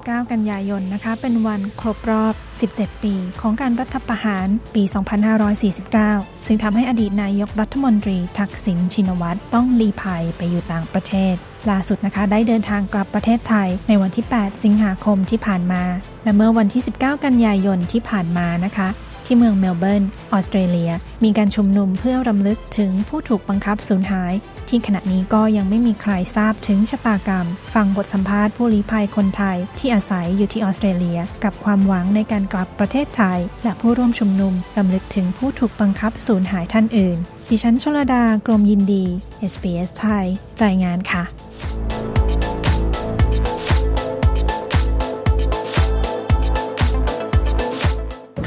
19 กันยายนนะคะ เป็นวันครบรอบ 17 ปี ของการรัฐประหารปี 2549 ซึ่งทำให้อดีตนายกรัฐมนตรีทักษิณชินวัตรต้องลีภัยไปอยู่ต่างประเทศ ล่าสุดนะคะได้เดินทางกลับประเทศไทยในวันที่ 8 สิงหาคมที่ผ่านมา และเมื่อวันที่ 19 กันยายนที่ผ่านมานะคะที่เมืองเมลเบิร์น ออสเตรเลีย มีการชุมนุมเพื่อรำลึกถึงผู้ถูกบังคับสูญหาย ที่ขณะนี้ก็ยังไม่มีใครทราบถึงชะตากรรม ฟังบทสัมภาษณ์ผู้ลี้ภัยคนไทยที่อาศัยอยู่ที่ออสเตรเลีย กับความหวังในการกลับประเทศไทย และผู้ร่วมชุมนุมรำลึกถึงผู้ถูกบังคับสูญหายท่านอื่น ดิฉันชลดากรมยินดี SBS ไทย รายงานค่ะ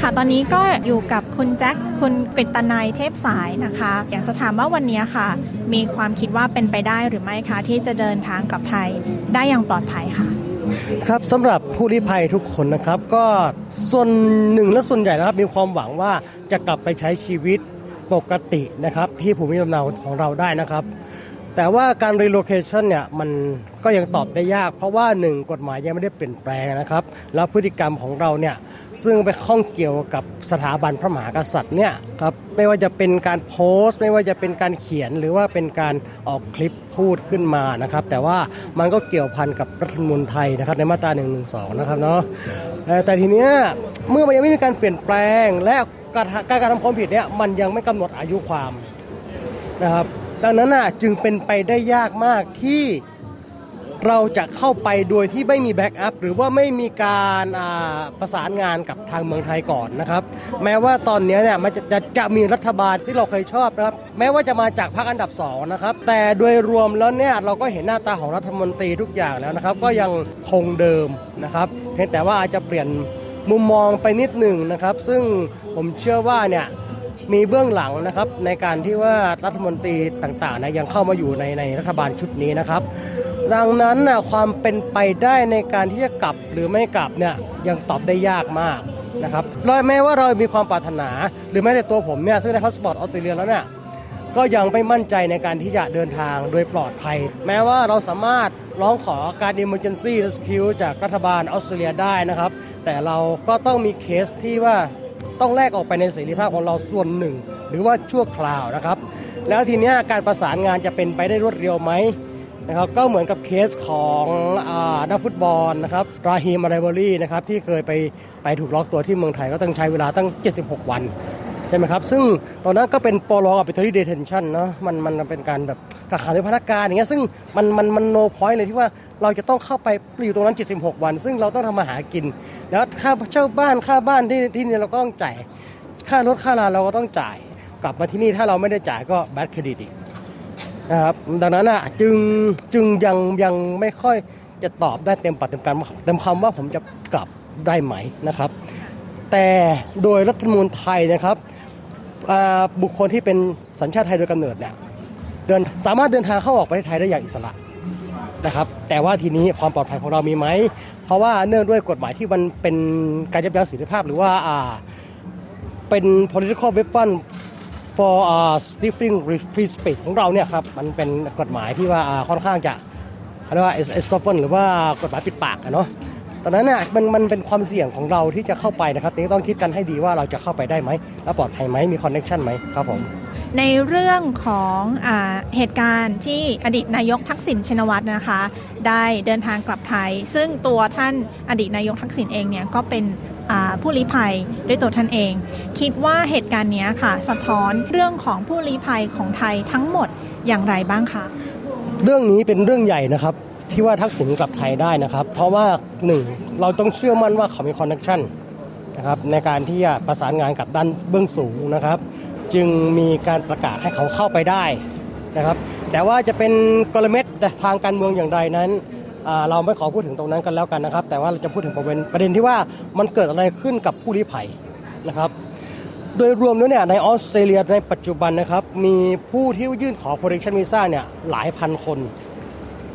ค่ะ ตอนนี้ก็อยู่กับคุณแจ็คคุณกฤตนายเทพสายนะคะ อยากจะถามว่าวันนี้ค่ะ มีความคิดว่าเป็นไปได้หรือไม่คะที่จะเดินทางกลับไทยได้อย่างปลอดภัยค่ะครับสำหรับผู้ลี้ภัยทุกคนนะครับ ก็ส่วนหนึ่งและส่วนใหญ่นะครับ มีความหวังว่าจะกลับไปใช้ชีวิตปกตินะครับ ที่ภูมิลำเนาของเราได้นะครับ แต่ว่าการ relocation เนี่ยมันก็ยังตอบได้ยาก เพราะว่าหนึ่งกฎหมายยังไม่ได้เปลี่ยนแปลงนะครับ แล้วพฤติกรรมของเราเนี่ยซึ่งไปข้องเกี่ยวกับสถาบันพระมหากษัตริย์เนี่ยครับไม่ว่าจะเป็นการโพสต์ ไม่ว่าจะเป็นการเขียนหรือว่าเป็นการออกคลิปพูดขึ้นมานะครับ แต่ว่ามันก็เกี่ยวพันกับรัฐธรรมนูญไทยนะครับในมาตรา1นึนะครับเนาะแต่ทีเนี้ยเมื่อมันยังไม่มีการเปลี่ยนแปลงและการการะทำความผิดเนี่ยมันยังไม่กำหนดอายุความนะครับ ดังนั้นน่ะจึงเป็นไปได้ยากมากที่เราจะเข้าไปโดยที่ไม่มีแบ็กอัพหรือว่าไม่มีการประสานงานกับทางเมืองไทยก่อนนะครับ แม้ว่าตอนนี้เนี่ยมันจะจะจะมีรัฐบาลที่เราเคยชอบนะครับแม้ว่าจะมาจากพรรคอันดับ2นะครับแต่โดยรวมแล้วเนี่ยเราก็เห็นหน้าตาของรัฐมนตรีทุกอย่างแล้วนะครับ ก็ยังคงเดิมนะครับ เพียงแต่ว่าอาจจะเปลี่ยนมุมมองไปนิดหนึ่งนะครับ ซึ่งผมเชื่อว่าเนี่ย มีเบื้องหลังนะครับในการที่ว่ารัฐมนตรีต่างๆนะยังเข้ามาอยู่ในในรัฐบาลชุดนี้นะครับ ดังนั้นนะความเป็นไปได้ในการที่จะกลับหรือไม่กลับเนี่ยยังตอบได้ยากมากนะครับรอยแม้ว่าเรามีความปรารถนา หรือแม้แต่ตัวผมเนี่ยซึ่งได้พาสปอร์ตออสเตรเลียแล้วเนี่ยก็ยังไม่มั่นใจในการที่จะเดินทางโดยปลอดภัย แม้ว่าเราสามารถร้องขอการ emergency rescue จากรัฐบาลออสเตรเลียได้นะครับ แต่เราก็ต้องมีเคสที่ว่า ต้องแลกออกไปในเสรีภาพของเราส่วนหนึ่ง หรือว่าชั่วคราวนะครับ แล้วทีนี้การประสานงานจะเป็นไปได้รวดเร็วไหมนะครับก็เหมือนกับเคสของนักฟุตบอลนะครับฮาคีม อัลอาไรบีนะครับที่เคยไปไปถูกล็อกตัวที่เมืองไทยก็ต้องใช้เวลาตั้ง 76 วัน ใช่ไหมครับ ซึ่งตอนนั้นก็เป็น arbitrary detention เนาะมันมันเป็นการแบบกักขังในพนักงานอย่างเงี้ยซึ่งมันมันมัน no point เลยที่ว่าเราจะต้องเข้าไปอยู่ตรงนั้น 76 วัน ซึ่งเราต้องทำมาหากิน แล้วค่าเช่าบ้านค่าบ้านที่ที่นี่เราก็ต้องจ่ายค่ารถค่าลาเราก็ต้องจ่าย กลับมาที่นี่ถ้าเราไม่ได้จ่ายก็ bad credit อีกนะครับดังนั้นอะจึงจึงยังยังไม่ค่อยจะตอบได้เต็มปากเต็มคำเต็มคำว่าผมจะกลับได้ไหมนะครับ แต่โดยรัฐธรรมนูญไทยนะครับบุคคลที่เป็นสัญชาติไทยโดยกำเนิดเนี่ยเดินสามารถเดินทางเข้าออกประเทศไทยได้อย่างอิสระนะครับ แต่ว่าทีนี้ความปลอดภัยของเรามีไหม เพราะว่าเนื่องด้วยกฎหมายที่มันเป็นการยับยั้งสิทธิภาพ หรือว่าเป็น political weapon for uh, stifling free speech ของเราเนี่ยครับมันเป็นกฎหมายที่ว่าค่อนข้างจะเรียกว่า e s t o f f e n หรือว่ากฎหมายปิดปากเนาะ ตอนนั้นเนี่ยมันมันเป็นความเสี่ยงของเราที่จะเข้าไปนะครับนี้ต้องคิดกันให้ดีว่าเราจะเข้าไปได้ไหมและปลอดภัยไหมมีคอนเน็ชันไหมครับผมในเรื่องของอเหตุการณ์ที่อดีตนายกทักษิณชินวัตรนะคะ ได้เดินทางกลับไทย ซึ่งตัวท่านอดีตนายกทักษิณเองเนี่ยก็เป็นผู้ลี้ภัยด้วยตัวท่านเอง คิดว่าเหตุการณ์นี้ค่ะ สะท้อนเรื่องของผู้ลี้ภัยของไทยทั้งหมดอย่างไรบ้างคะเรื่องนี้เป็นเรื่องใหญ่นะครับ ที่ว่าทักษิณกลับไทยได้นะครับ เพราะว่าหนึ่งเราต้องเชื่อมั่นว่าเขามีคอนเนคชั่นนะครับในการที่จะประสานงานกับด้านเบื้องสูงนะครับ จึงมีการประกาศให้เขาเข้าไปได้นะครับ แต่ว่าจะเป็นกลเม็ดทางการเมืองอย่างไรนั้นเราไม่ขอพูดถึงตรงนั้นกันแล้วกันนะครับ แต่ว่าเราจะพูดถึงประเด็นประเด็นที่ว่ามันเกิดอะไรขึ้นกับผู้ลี้ภัยนะครับ โดยรวมแล้วเนี่ยในออสเตรเลียในปัจจุบันนะครับ มีผู้ที่ยื่นขอ protection visa เนี่ยหลายพันคน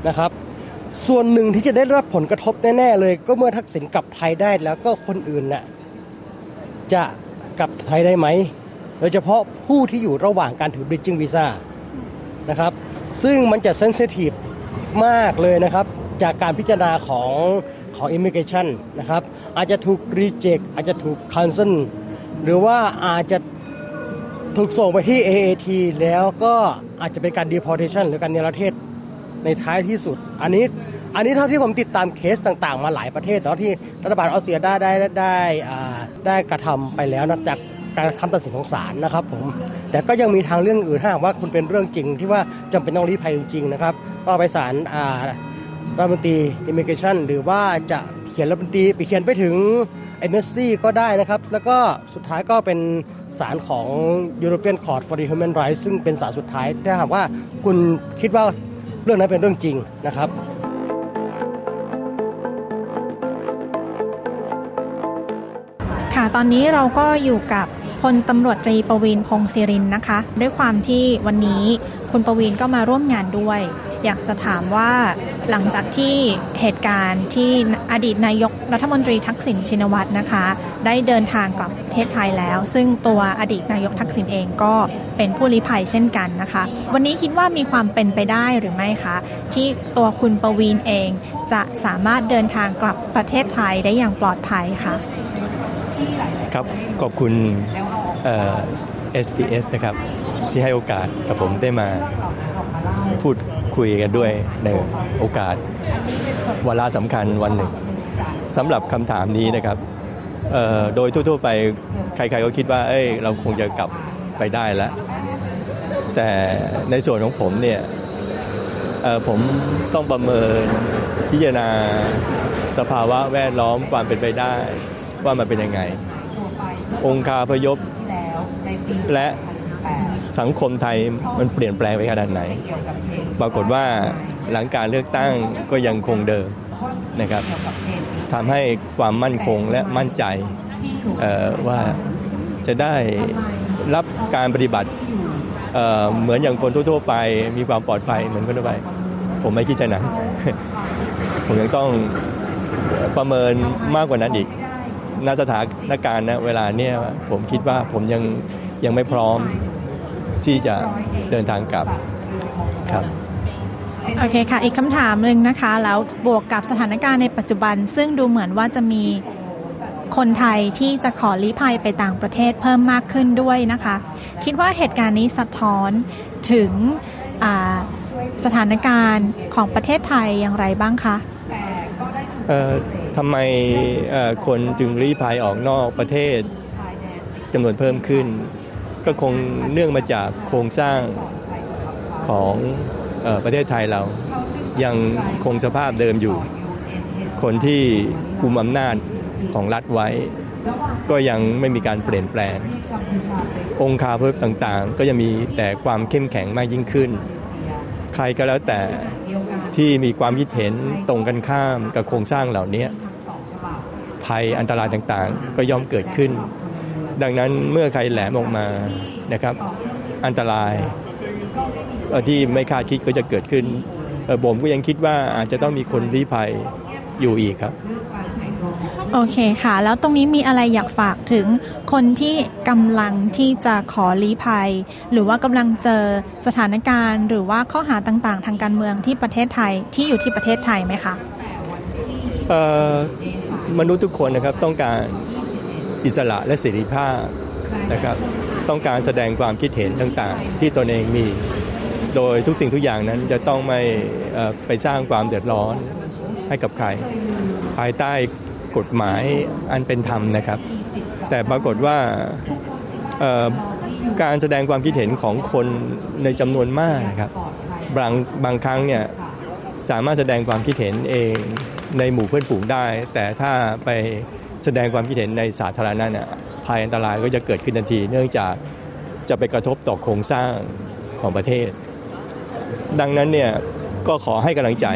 นะครับ ส่วนหนึ่งที่จะได้รับผลกระทบแน่ๆเลย ก็เมื่อทักษิณกลับไทยได้แล้วก็คนอื่นน่ะจะกลับไทยได้ไหมโดยเฉพาะผู้ที่อยู่ระหว่างการถือ bridging visa นะครับ ซึ่งมันจะ sensitive มากเลยนะครับ จากการพิจารณาของของ immigrationนะครับ อาจจะถูกรีเจคอาจจะถูกคันเซิลหรือว่าอาจจะถูกส่งไปที่ AAT แล้วก็อาจจะเป็นการ deportation หรือการเนรเทศ ในท้ายที่สุด อันนี้อันนี้เท่าที่ผมติดตามเคสต่างๆ มาหลายประเทศเนาะที่รัฐบาลออสเตรียได้ได้ได้ได้กระทำไปแล้วนะจากการคำตัดสินของศาลนะครับผมแต่ก็ยังมีทางเรื่องอื่นถ้าหากว่าคุณเป็นเรื่องจริง ที่ว่าจำเป็นต้องรีภัยจริงนะครับก็ไปศาลรัฐมนตรี immigration หรือว่าจะเขียนรัฐมนตรีไปเขียนไปถึง embassy ก็ได้นะครับ แล้วก็สุดท้ายก็เป็นศาลของ European Court for the Human Rights ซึ่งเป็นศาลสุดท้ายถ้าหากว่าคุณคิดว่า เรื่องนั้นเป็นเรื่องจริงนะครับค่ะตอนนี้เราก็อยู่กับพลตำรวจตรีปวีณ พงศ์สิรินทร์นะคะ ด้วยความที่วันนี้คุณประวินก็มาร่วมงานด้วย อยากจะถามว่าหลังจากที่เหตุการณ์ที่อดีตนายกรัฐมนตรีทักษิณชินวัตรนะคะ ได้เดินทางกลับประเทศไทยแล้ว ซึ่งตัวอดีตนายกทักษิณเองก็เป็นผู้ลี้ภัยเช่นกันนะคะ วันนี้คิดว่ามีความเป็นไปได้หรือไม่คะ ที่ตัวคุณประวินเองจะสามารถเดินทางกลับประเทศไทยได้อย่างปลอดภัยคะครับขอบคุณเอ่อ SPS นะครับ ที่ให้โอกาสกับผมได้มาพูดคุยกันด้วยในโอกาสวาระสำคัญวันหนึ่งสำหรับคำถามนี้นะครับ โดยทั่วๆไปใครๆก็คิดว่าเอ้ยเราคงจะกลับไปได้แล้วแต่ในส่วนของผมเนี่ยผมต้องประเมินพิจารณาสภาวะแวดล้อมความเป็นไปได้ว่ามันเป็นยังไง องค์คาพยพและสังคมไทยมันเปลี่ยนแปลงไปขนาดไหน ปรากฏว่าหลังการเลือกตั้งก็ยังคงเดิมนะครับ ทำให้ความมั่นคงและมั่นใจว่าจะได้รับการปฏิบัติเเหมือนอย่างคนทั่ว ๆ ไป มีความปลอดภัยเหมือนคนทั่วไป ผมไม่คิดจะนั้นผมยังต้องประเมินมากกว่านั้นอีกณสถานการณ์นะเวลาเนี้ยผมคิดว่าผมยังยังไม่พร้อมที่จะเดินทางกลับครับ โอเคค่ะ อีกคำถามหนึ่งนะคะ แล้วบวกกับสถานการณ์ในปัจจุบัน ซึ่งดูเหมือนว่าจะมีคนไทยที่จะขอลี้ภัยไปต่างประเทศเพิ่มมากขึ้นด้วยนะคะ คิดว่าเหตุการณ์นี้สะท้อนถึงสถานการณ์ของประเทศไทยอย่างไรบ้างคะทำไมคนจึงรีภัยออกนอกประเทศจำนวนเพิ่มขึ้น ก็คงเนื่องมาจากโครงสร้างของ ประเทศไทยเรายังคงสภาพเดิมอยู่ คนที่กุมอำนาจของรัฐไว้ ก็ยังไม่มีการเปลี่ยนแปลง องค์คาพยพต่างๆ ก็จะมีแต่ความเข้มแข็งมากยิ่งขึ้น ใครก็แล้วแต่ที่มีความคิดเห็นตรงกันข้ามกับโครงสร้างเหล่านี้ภัยอันตรายต่างๆ ก็ย่อมเกิดขึ้น ดังนั้นเมื่อใครแหลมออกมานะครับ อันตรายเอ่อ ที่ไม่คาดคิดก็จะเกิดขึ้นเอ่อผมก็ยังคิดว่าอาจจะต้องมีคนรีภัยอยู่อีกครับ โอเคค่ะ แล้วตรงนี้มีอะไรอยากฝากถึงคนที่กำลังที่จะขอลี้ภัย หรือว่ากำลังเจอสถานการณ์ หรือว่าข้อหาต่างๆ ทางการเมืองที่ประเทศไทยที่อยู่ที่ประเทศไทยไหมคะเอ่อมนุษย์ทุกคนนะครับต้องการอิสระและเสรีภาพนะครับ ต้องการแสดงความคิดเห็นต่างๆ ที่ตนเองมี โดยทุกสิ่งทุกอย่างนั้นจะต้องไม่ไปสร้างความเดือดร้อนให้กับใคร ภายใต้กฎหมายอันเป็นธรรมนะครับ แต่ปรากฏว่าการแสดงความคิดเห็นของคนในจำนวนมากนะครับบางบางครั้งเนี่ยสามารถแสดงความคิดเห็นเองในหมู่เพื่อนฝูงได้ แต่ถ้าไปแสดงความคิดเห็นในสาธารณะเนี่ยภัยอันตรายก็จะเกิดขึ้นทันที เนื่องจากจะไปกระทบต่อโครงสร้างของประเทศ ดังนั้นเนี่ยก็ขอให้กำลังใจ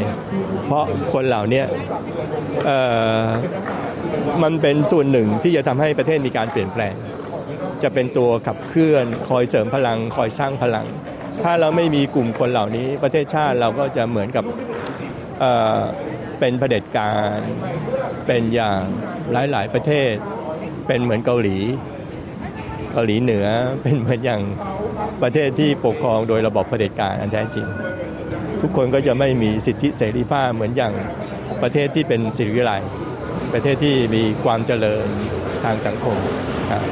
เพราะคนเหล่านี้มันเป็นส่วนหนึ่งที่จะทำให้ประเทศมีการเปลี่ยนแปลง จะเป็นตัวขับเคลื่อน คอยเสริมพลัง คอยสร้างพลัง ถ้าเราไม่มีกลุ่มคนเหล่านี้ ประเทศชาติเราก็จะเหมือนกับเป็นเผด็จการ เป็นอย่างหลายๆประเทศ เป็นเหมือนเกาหลี เกาหลีเหนือเป็นเหมือนอย่าง ประเทศที่ปกครองโดยระบบเผด็จการอันแท้จริง ทุกคนก็จะไม่มีสิทธิเสรีภาพเหมือนอย่างประเทศที่เป็นสิริวิไลประเทศที่มีความเจริญทางสังคมครับ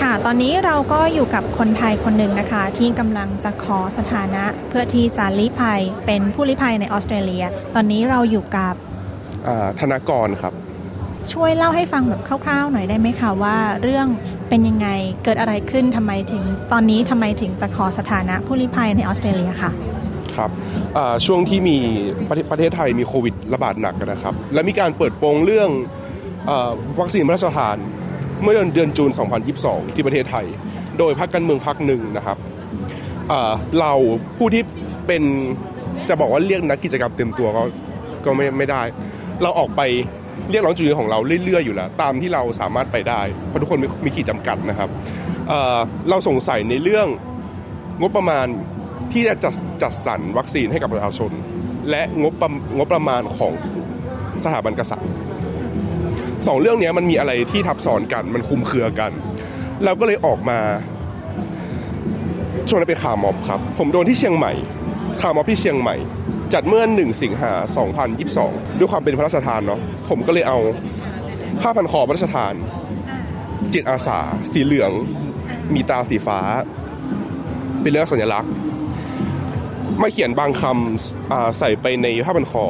ค่ะตอนนี้เราก็อยู่กับคนไทยคนหนึ่งนะคะ ที่กำลังจะขอสถานะเพื่อที่จะลี้ภัยเป็นผู้ลี้ภัยในออสเตรเลีย ตอนนี้เราอยู่กับธนากรครับ ช่วยเล่าให้ฟังแบบคร่าวๆ หน่อยได้ไหมคะว่าเรื่องเป็นยังไงเกิดอะไรขึ้นทำไมถึง ตอนนี้ทำไมถึงจะขอสถานะผู้ลี้ภัยในออสเตรเลียค่ะครับช่วงที่มีประเทศไทยมีโควิดระบาดหนักนะครับ และมีการเปิดโปงเรื่องวัคซีนพระราชทาน เมื่อเดือนเดือนจูน 2022 ที่ประเทศไทย โดยพรรคการเมืองพรรคหนึ่งนะครับเราผู้ที่เป็นจะบอกว่าเรียกนักกิจกรรมเต็มตัวก็ก็ไม่ไม่ได้ เราออกไป เรียกร้องจุดยืนของเราเรื่อยๆอยู่แล้วตามที่เราสามารถไปได้เพราะทุกคนมีมขีดจำกัดนะครับเราสงสัยในเรื่องงบประมาณที่จะจัดจัดสรรวัคซีนให้กับประชาชน และงบงบประมาณของสถาบันกษัตริย์สองเรื่องนี้มันมีอะไรที่ทับซ้อนกันมันคุมเครือกัน เราก็เลยออกมาชวนไปข่าวม็อบครับ ผมโดนที่เชียงใหม่ข่าวม็อบที่เชียงใหม่ จัดเมื่อ 1 สิงหา 2022 ด้วยความเป็นพระราชทานเนาะผมก็เลยเอาผ้าพันคอพระราชทาน จิตอาสา สีเหลือง มีตาสีฟ้า เป็นเรื่องสัญลักษณ์มาเขียนบางคำใส่ไปในผ้าพันคอ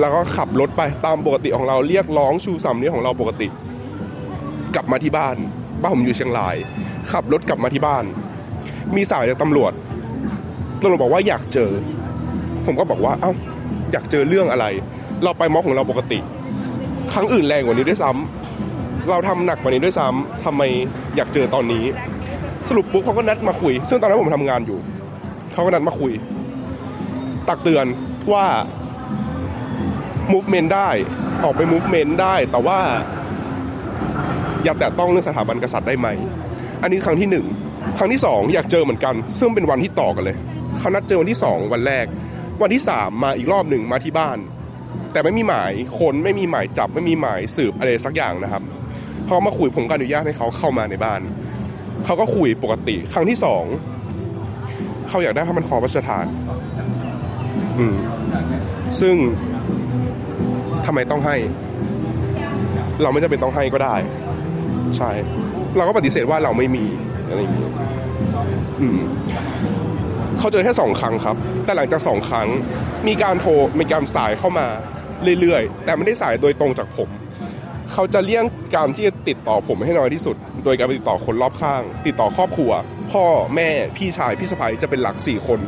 แล้วก็ขับรถไปตามปกติของเราเรียกร้องชูสามนี้ของเราปกติ กลับมาที่บ้าน บ้านผมอยู่เชียงราย ขับรถกลับมาที่บ้าน มีสายจากตำรวจตำรวจบอกว่าอยากเจอ ผมก็บอกว่าเอ้าอยากเจอเรื่องอะไร เราไปม็อบของเราปกติ ครั้งอื่นแรงกว่านี้ด้วยซ้ำเราทำหนักกว่านี้ด้วยซ้ำทำไมอยากเจอตอนนี้ สรุปปุ๊บเขาก็นัดมาคุย ซึ่งตอนนั้นผมทำงานอยู่ เขาก็นัดมาคุย ตักเตือนว่า movement ได้ ออกไป movement ได้ แต่ว่า อย่าแตะต้องเรื่องสถาบันกษัตริย์ได้ไหม อันนี้ครั้งที่หนึ่ง ครั้งที่สองอยากเจอเหมือนกัน ซึ่งเป็นวันที่ต่อกันเลย เขานัดเจอวันที่สองวันแรก วันที่สามมาอีกรอบหนึ่งมาที่บ้าน แต่ไม่มีหมายคนไม่มีหมายจับไม่มีหมายสืบอะไรสักอย่างนะครับพอมาคุยผมก็อนุญาตให้เขาเข้ามาในบ้าน เขาก็คุยปกติ ครั้งที่สองเขาอยากได้ผ้ามันคอพระราชทานอืมซึ่งทำไมต้องให้ เราไม่จำเป็นต้องให้ก็ได้ ใช่ เราก็ปฏิเสธว่าเราไม่มีอะไรอย่างนี้อืม เขาเจอแค่สองครั้งครับ แต่หลังจากสองครั้งมีการโทรมีการสายเข้ามาเรื่อยๆ แต่ไม่ได้สายโดยตรงจากผม เขาจะเลี่ยงการที่จะติดต่อผมให้น้อยที่สุด โดยการไปติดต่อคนรอบข้าง ติดต่อครอบครัว พ่อแม่พี่ชายพี่สะใภ้จะเป็นหลักสี่คน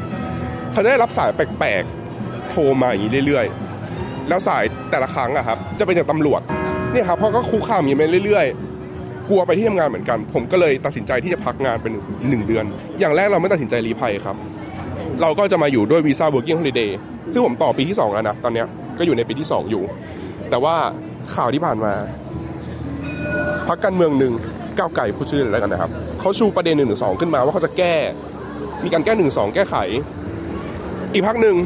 เขาได้รับสายแปลกๆโทรมาอย่างนี้เรื่อยๆ แล้วสายแต่ละครั้งอะครับจะเป็นจากตำรวจเนี่ยครับพ่อก็คุกคามอย่างนี้เรื่อยๆกลัวไปที่ทำงานเหมือนกัน ผมก็เลยตัดสินใจที่จะพักงานเป็นหนึ่งเดือน อย่างแรกเราไม่ตัดสินใจลี้ภัยครับ เราก็จะมาอยู่ด้วยวีซ่า working holiday ซึ่งผมต่อปีที่ 2 แล้วนะ ตอนนี้ก็อยู่ในปีที่ 2 อยู่ แต่ว่าข่าวที่ผ่านมาพักการเมืองหนึ่งก้าวไก่ผู้ชื่ออะไรกันนะครับเขาชูประเด็นหนึ่งหนึ่งสองขึ้นมาว่าเขาจะแก้ มีการแก้หนึ่งสองแก้ไข อีกพักหนึ่ง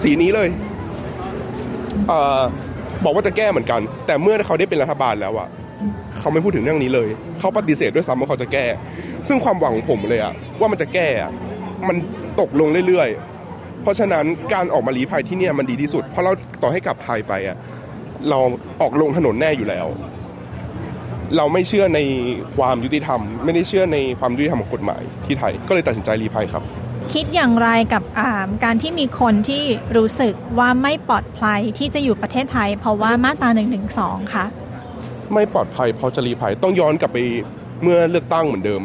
สีนี้เลยเออบอกว่าจะแก้เหมือนกัน แต่เมื่อเขาได้เป็นรัฐบาลแล้วอะเขาไม่พูดถึงเรื่องนี้เลย เขาปฏิเสธด้วยซ้ำว่าเขาจะแก้ ซึ่งความหวังของผมเลยอะว่ามันจะแก้มัน ตกลงเรื่อยๆ เพราะฉะนั้นการออกมาลีภัยที่นี่มันดีที่สุด เพราะเราต่อให้กลับไทยไปอะเราออกลงถนนแน่อยู่แล้ว เราไม่เชื่อในความยุติธรรม ไม่ได้เชื่อในความยุติธรรมของกฎหมายที่ไทย ก็เลยตัดสินใจรีภัยครับ คิดอย่างไรกับการที่มีคนที่รู้สึกว่าไม่ปลอดภัยที่จะอยู่ประเทศไทย เพราะว่ามาตรา1นึคะไม่ปลอดภัยเพราะจะรีภัยต้องย้อนกลับไปเมื่อเลือกตั้งเหมือนเดิม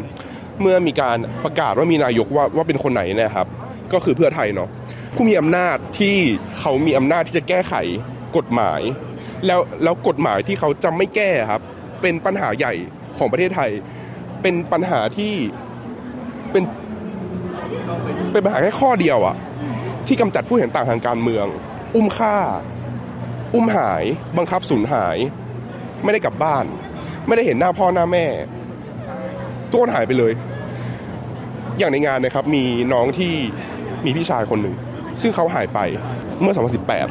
เมื่อมีการประกาศว่ามีนายกว่าว่าเป็นคนไหนนะครับ ก็คือเพื่อไทยเนาะผู้มีอำนาจที่เขามีอำนาจที่จะแก้ไขกฎหมาย แล้วแล้วกฎหมายที่เขาจะไม่แก้ครับ เป็นปัญหาใหญ่ของประเทศไทย เป็นปัญหาที่เป็นเป็นปัญหาแค่ข้อเดียวอะที่กำจัดผู้เห็นต่างทางการเมือง อุ้มฆ่า อุ้มหาย บังคับสูญหาย ไม่ได้กลับบ้าน ไม่ได้เห็นหน้าพ่อหน้าแม่ทุกคนหายไปเลย อย่างในงานนะครับมีน้องที่มีพี่ชายคนหนึ่งซึ่งเขาหายไปเมื่อ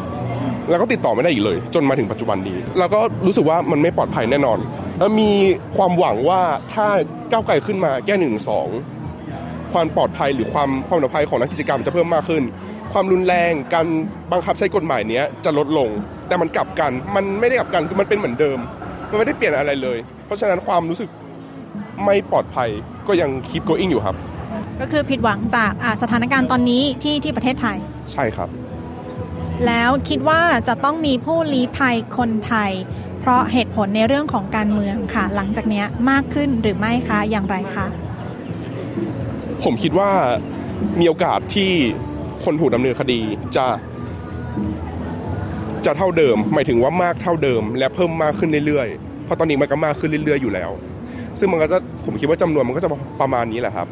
2018 แล้วก็ติดต่อไม่ได้อีกเลย จนมาถึงปัจจุบันนี้แล้วก็รู้สึกว่ามันไม่ปลอดภัยแน่นอน แล้วมีความหวังว่าถ้าก้าวไกลขึ้นมาแก้หนึ่งสองความปลอดภัยหรือความความปลอดภัยของนักกิจกรรมจะเพิ่มมากขึ้น ความรุนแรงการบังคับใช้กฎหมายเนี้ยจะลดลง แต่มันกลับกัน มันไม่ได้กลับกันคือมันเป็นเหมือนเดิม มันไม่ได้เปลี่ยนอะไรเลย เพราะฉะนั้นความรู้สึกไม่ปลอดภัยก็ยัง keep going อยู่ครับ ก็คือผิดหวังจากสถานการณ์ตอนนี้ที่ที่ประเทศไทย ใช่ครับ แล้วคิดว่าจะต้องมีผู้ลี้ภัยคนไทย เพราะเหตุผลในเรื่องของการเมืองค่ะ หลังจากนี้มากขึ้นหรือไม่คะอย่างไรคะผมคิดว่ามีโอกาสที่คนถูกดำเนินคดีจะจะเท่าเดิม หมายถึงว่ามากเท่าเดิม และเพิ่มมากขึ้นเรื่อยๆ เพราะตอนนี้มันก็มากขึ้นเรื่อยๆอยู่แล้ว ซึ่งมันก็จะผมคิดว่าจำนวนมันก็จะประมาณนี้แหละครับ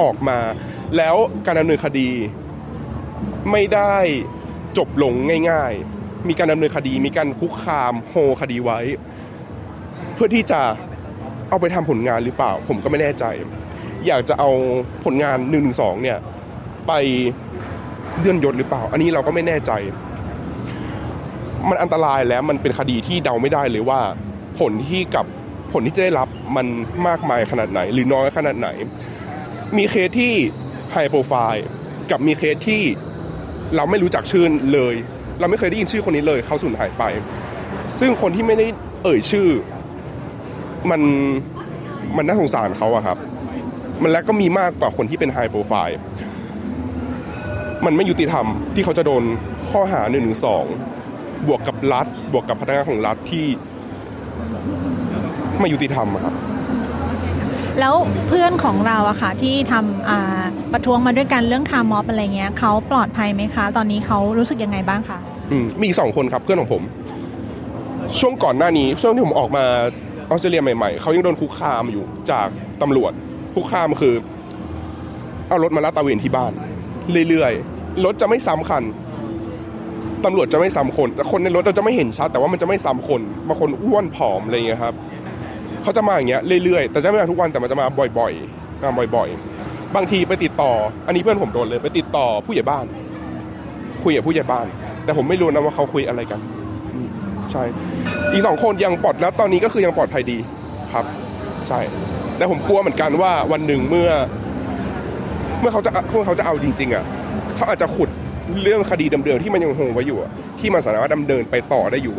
ออกมา แล้วการดำเนินคดีไม่ได้จบลงง่ายๆ มีการดำเนินคดี มีการคุกคามโฮคดีไว้ เพื่อที่จะเอาไปทำผลงานหรือเปล่า ผมก็ไม่แน่ใจ อยากจะเอาผลงาน1นึเนี่ย ไปเลื่อนยศหรือเปล่า อันนี้เราก็ไม่แน่ใจ มันอันตรายแล้วมันเป็นคดีที่เดาไม่ได้เลยว่า ผลที่กับผลที่จะได้รับมันมากมายขนาดไหน หรือน้อยขนาดไหน มีเคสที่ high profile กับมีเคสที่เราไม่รู้จักชื่อเลย เราไม่เคยได้ยินชื่อคนนี้เลย เขาสูญหายไป ซึ่งคนที่ไม่ได้เอ่ยชื่อ มันมันน่าสงสารเขาอะครับ มันแล้วก็มีมากกว่าคนที่เป็นไฮโปรไฟล์มันไม่ยุติธรรมที่เขาจะโดนข้อหาหนึ่งหนึ่งสองบวกกับรัฐ บวกกับพนักงานของรัฐที่ไม่ยุติธรรมครับ แล้วเพื่อนของเราอะค่ะที่ทำประท้วงมาด้วยกันเรื่องคาร์มอบอะไรเงี้ยเขาปลอดภัยไหมคะ ตอนนี้เขารู้สึกยังไงบ้างคะมีสองคนครับเพื่อนของผม ช่วงก่อนหน้านี้ช่วงที่ผมออกมาออสเตรเลียใหม่ๆเขายังโดนคุกคามอยู่จากตำรวจคุกคามคือ เอารถมาลาดตะเวนที่บ้าน เรื่อยๆรถจะไม่ซ้ำคันตำรวจจะไม่ซ้ำคนแต่คนในรถเราจะไม่เห็นชัดแต่ว่ามันจะไม่ซ้ำคนบางคนอ้วนผอมอะไรเงี้ยครับ เขาจะมาอย่างเงี้ยเรื่อยๆ แต่จะไม่มาทุกวันแต่มันจะมาบ่อยๆมาบ่อยๆ บางทีไปติดต่อ อันนี้เพื่อนผมโดนเลยไปติดต่อผู้ใหญ่บ้าน คุยกับผู้ใหญ่บ้าน แต่ผมไม่รู้นะว่าเขาคุยอะไรกันใช่อีกสองคนยังปลอดแล้วตอนนี้ก็คือยังปลอดภัยดีครับ ใช่ แต่ผมกลัวเหมือนกันว่าวันหนึ่งเมื่อ เมื่อเขาจะเมื่อเขาจะเอาจริง ๆ อะเขาอาจจะขุดเรื่องคดีเดิมๆที่มันยังโงไว้อยู่ที่มันสามารถดำเนินไปต่อได้อยู่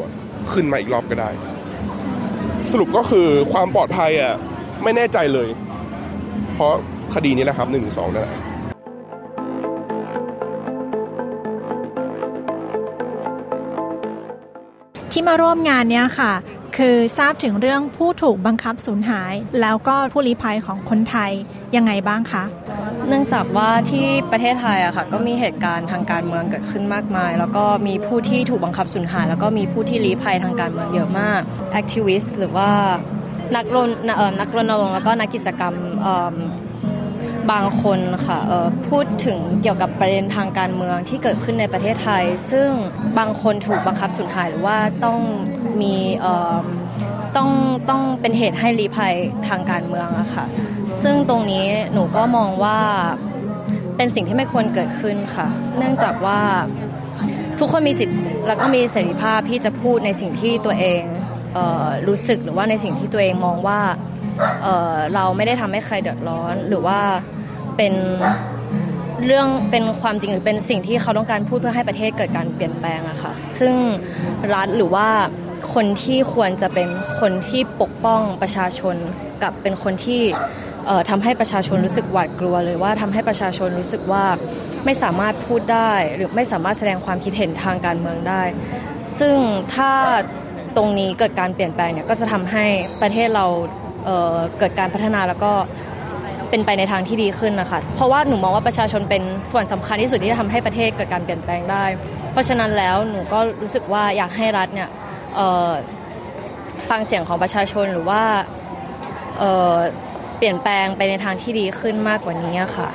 ขึ้นมาอีกรอบก็ได้ สรุปก็คือความปลอดภัยอะไม่แน่ใจเลย เพราะคดีนี้แหละครับหนึ่งสองนั่นแหละที่มาร่วมงานเนี้ยค่ะ คือทราบถึงเรื่องผู้ถูกบังคับสูญหาย แล้วก็ผู้ลี้ภัยของคนไทยยังไงบ้างคะ เนื่องจากว่าที่ประเทศไทยอะค่ะก็มีเหตุการณ์ทางการเมืองเกิดขึ้นมากมาย แล้วก็มีผู้ที่ถูกบังคับสูญหาย แล้วก็มีผู้ที่ลี้ภัยทางการเมืองเยอะมากแอคทิวิสต์หรือว่านักรณนักรณรงค์แล้วก็นักกิจกรรมบางคนค่ะพูดถึงเกี่ยวกับประเด็นทางการเมืองที่เกิดขึ้นในประเทศไทย ซึ่งบางคนถูกบังคับสูญหายหรือว่าต้องมี ต้องต้องเป็นเหตุให้ลี้ภัยทางการเมืองอะค่ะ ซึ่งตรงนี้หนูก็มองว่าเป็นสิ่งที่ไม่ควรเกิดขึ้นค่ะ เนื่องจากว่าทุกคนมีสิทธิ์แล้วก็มีเสรีภาพที่จะพูดในสิ่งที่ตัวเองรู้สึกหรือว่าในสิ่งที่ตัวเองมองว่าเเราไม่ได้ทำให้ใครเดือดร้อนหรือว่าเป็นเรื่องเป็นความจริงหรือเป็นสิ่งที่เขาต้องการพูดเพื่อให้ประเทศเกิดการเปลี่ยนแปลงอะค่ะ ซึ่งรัฐหรือว่า คนที่ควรจะเป็นคนที่ปกป้องประชาชนกับเป็นคนที่ทำให้ประชาชนรู้สึกหวาดกลัวเลยว่าทำให้ประชาชนรู้สึกว่าไม่สามารถพูดได้ หรือไม่สามารถแสดงความคิดเห็นทางการเมืองได้ ซึ่งถ้าตรงนี้เกิดการเปลี่ยนแปลงเนี่ยก็จะทำให้ประเทศเราเเกิดการพัฒนาแล้วก็เป็นไปในทางที่ดีขึ้นนะคะเพราะว่าหนูมองว่าประชาชนเป็นส่วนสำคัญที่สุดที่จะทำให้ประเทศเกิดการเปลี่ยนแปลงได้ เพราะฉะนั้นแล้วหนูก็รู้สึกว่าอยากให้รัฐเนี่ย ฟังเสียงของประชาชนหรือว่าเปลี่ยนแปลงไปในทางที่ดีขึ้นมากกว่านี้ค่ะ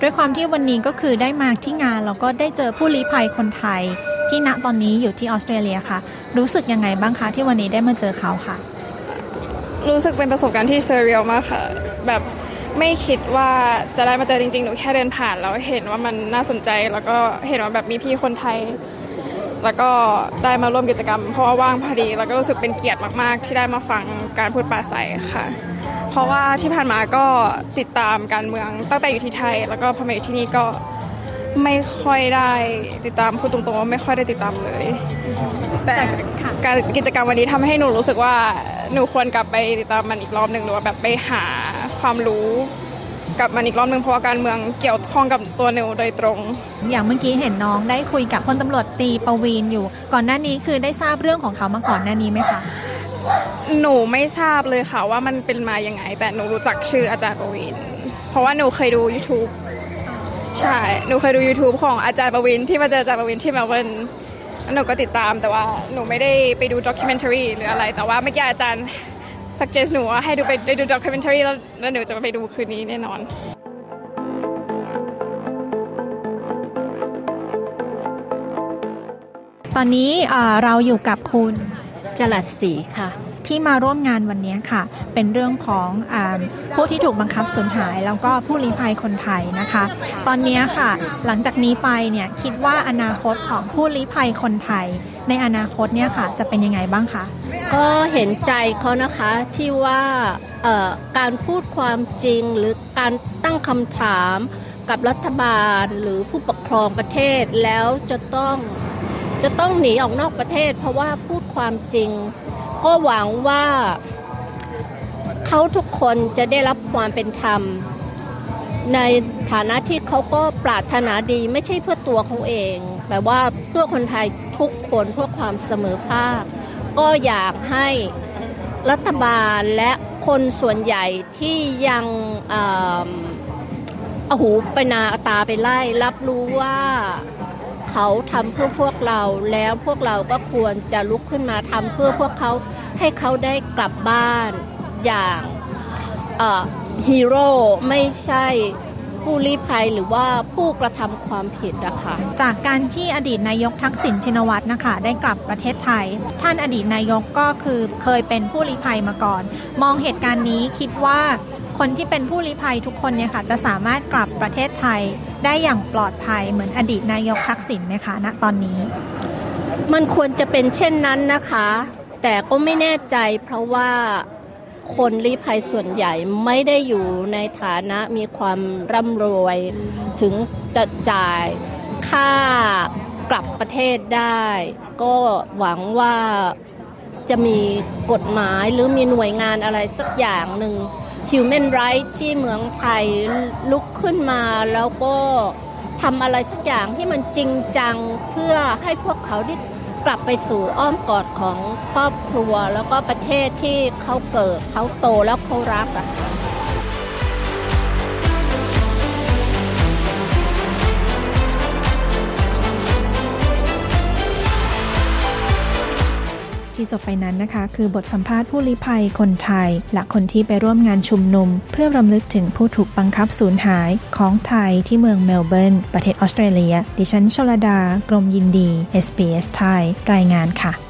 ด้วยความที่วันนี้ก็คือได้มาที่งานแล้วก็ได้เจอผู้ลี้ภัยคนไทย ที่ณตอนนี้อยู่ที่ออสเตรเลียค่ะ รู้สึกยังไงบ้างคะที่วันนี้ได้มาเจอเขาค่ะ รู้สึกเป็นประสบการณ์ที่เซอร์เรียลมากค่ะ แบบไม่คิดว่าจะได้มาเจอจริงๆ หนูแค่เดินผ่านแล้วเห็นว่ามันน่าสนใจแล้วก็เห็นว่าแบบมีพี่คนไทย แล้วก็ได้มาร่วมกิจกรรม เพราะว่าว่างพอดี แล้วก็รู้สึกเป็นเกียรติมากๆ ที่ได้มาฟังการพูดปราศัยค่ะ เพราะว่าที่ผ่านมาก็ติดตามการเมืองตั้งแต่อยู่ที่ไทย แล้วก็พอมาอยู่ที่นี่ก็ไม่ค่อยได้ติดตามพูดตรงๆว่าไม่ค่อยได้ติดตามเลย แต่การกิจกรรมวันนี้ทำให้หนูรู้สึกว่าหนูควรกลับไปติดตามมันอีกรอบหนึ่งหรือว่าแบบไปหาความรู้ กับมันอีกรอบหนึ่งเพราะว่าการเมืองเกี่ยวข้องกับตัวหนูโดยตรง อย่างเมื่อกี้เห็นน้องได้คุยกับพลตำรวจตีประวีนอยู่ ก่อนหน้านี้คือได้ทราบเรื่องของเขามาก่อนหน้านี้ไหมคะหนูไม่ทราบเลยค่ะว่ามันเป็นมายังไง แต่หนูรู้จักชื่ออาจารย์ประวิน เพราะว่าหนูเคยดู YouTube ใช่ หนูเคยดู YouTube ของอาจารย์ประวินที่มาเจออาจารย์ประวินที่เมลเบิร์นแล้วหนูก็ติดตามแต่ว่าหนูไม่ได้ไปดู documentary หรืออะไร แต่ว่าเมื่อกี้อาจารย์ suggest หนูว่าให้ดูไปได้ดู documentary แล้วแล้วหนูจะไปดูคืนนี้แน่นอนตอนนี้เราอยู่กับคุณ จลัดศรีค่ะ ที่มาร่วมงานวันนี้ค่ะ เป็นเรื่องของอผู้ที่ถูกบังคับสูญหาย แล้วก็ผู้ลี้ภัยคนไทยนะคะ ตอนนี้ค่ะ หลังจากนี้ไปเนี่ยคิดว่าอนาคตของผู้ลี้ภัยคนไทย ในอนาคตเนี่ยค่ะ จะเป็นยังไงบ้างคะก็เห็นใจเขานะคะที่ว่าการพูดความจริงหรือการตั้งคำถามกับรัฐบาลหรือผู้ปกครองประเทศแล้วจะต้อง จะต้องหนีออกนอกประเทศ เพราะว่าพูดความจริง ก็หวังว่าเขาทุกคนจะได้รับความเป็นธรรม ในฐานะที่เขาก็ปรารถนาดีไม่ใช่เพื่อตัวเขาเองแต่ว่าเพื่อคนไทยทุกคนเพื่อความเสมอภาค ก็อยากให้รัฐบาลและคนส่วนใหญ่ที่ยังออหูไปนาตาไปไล่ รับรู้ว่า เขาทำเพื่อพวกเราแล้วพวกเราก็ควรจะลุกขึ้นมาทำเพื่อพวกเขาให้เขาได้กลับบ้านอย่างฮีโร่ไม่ใช่ผู้ลี้ภัยหรือว่าผู้กระทำความผิดนะคะจากการที่อดีตนายกทักษิณชินวัตรนะคะ ได้กลับประเทศไทย ท่านอดีตนายกก็คือเคยเป็นผู้ลี้ภัยมาก่อน มองเหตุการณ์นี้คิดว่าคนที่เป็นผู้ลี้ภัยทุกคนเนี่ยค่ะจะสามารถกลับประเทศไทย ได้อย่างปลอดภัยเหมือนอดีตนายกทักษิณไหมคะณตอนนี้ มันควรจะเป็นเช่นนั้นนะคะ แต่ก็ไม่แน่ใจเพราะว่าคนลี้ภัยส่วนใหญ่ไม่ได้อยู่ในฐานะมีความร่ำรวยถึงจะจ่ายค่ากลับประเทศได้ ก็หวังว่าจะมีกฎหมายหรือมีหน่วยงานอะไรสักอย่างหนึ่ง Human Rights ที่เมืองไทยลุกขึ้นมาแล้วก็ทำอะไรสักอย่างที่มันจริงจังเพื่อให้พวกเขาได้กลับไปสู่อ้อมกอดของครอบครัว แล้วก็ประเทศที่เขาเกิดเขาโตแล้วเขารักอะ ที่จบไปนั้นนะคะ คือบทสัมภาษณ์ผู้ลี้ภัยคนไทย และคนที่ไปร่วมงานชุมนุม เพื่อรำลึกถึงผู้ถูกบังคับสูญหายของไทยที่เมืองเมลเบิร์น ประเทศออสเตรเลีย ดิฉันชลดากรมยินดี SBS ไทย รายงานค่ะ